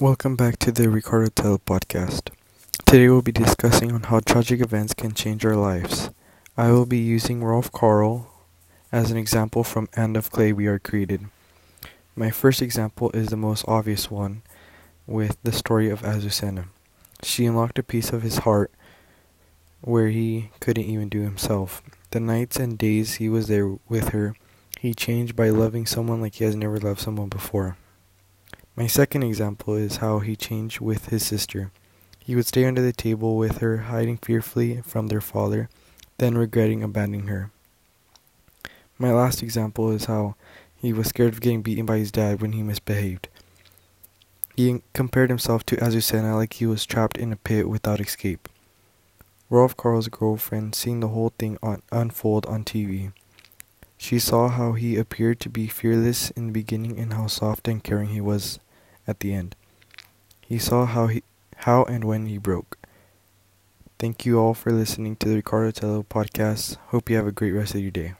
Welcome back to the Ricardo Tello podcast. Today we'll be discussing on how tragic events can change our lives. I will be using Rolf Carlé as an example from And of Clay We Are Created. My first example is the most obvious one with the story of Azucena. She unlocked a piece of his heart where he couldn't even do himself. The nights and days he was there with her, he changed by loving someone like he has never loved someone before. My second example is how he changed with his sister. He would stay under the table with her, hiding fearfully from their father, then regretting abandoning her. My last example is how he was scared of getting beaten by his dad when he misbehaved. He compared himself to Azucena like he was trapped in a pit without escape. Rolf Carlé's girlfriend seeing the whole thing on, unfold on TV. She saw how he appeared to be fearless in the beginning and how soft and caring he was at the end. He saw how he how and when he broke. Thank you all for listening to the Ricardo Tello podcast. Hope you have a great rest of your day.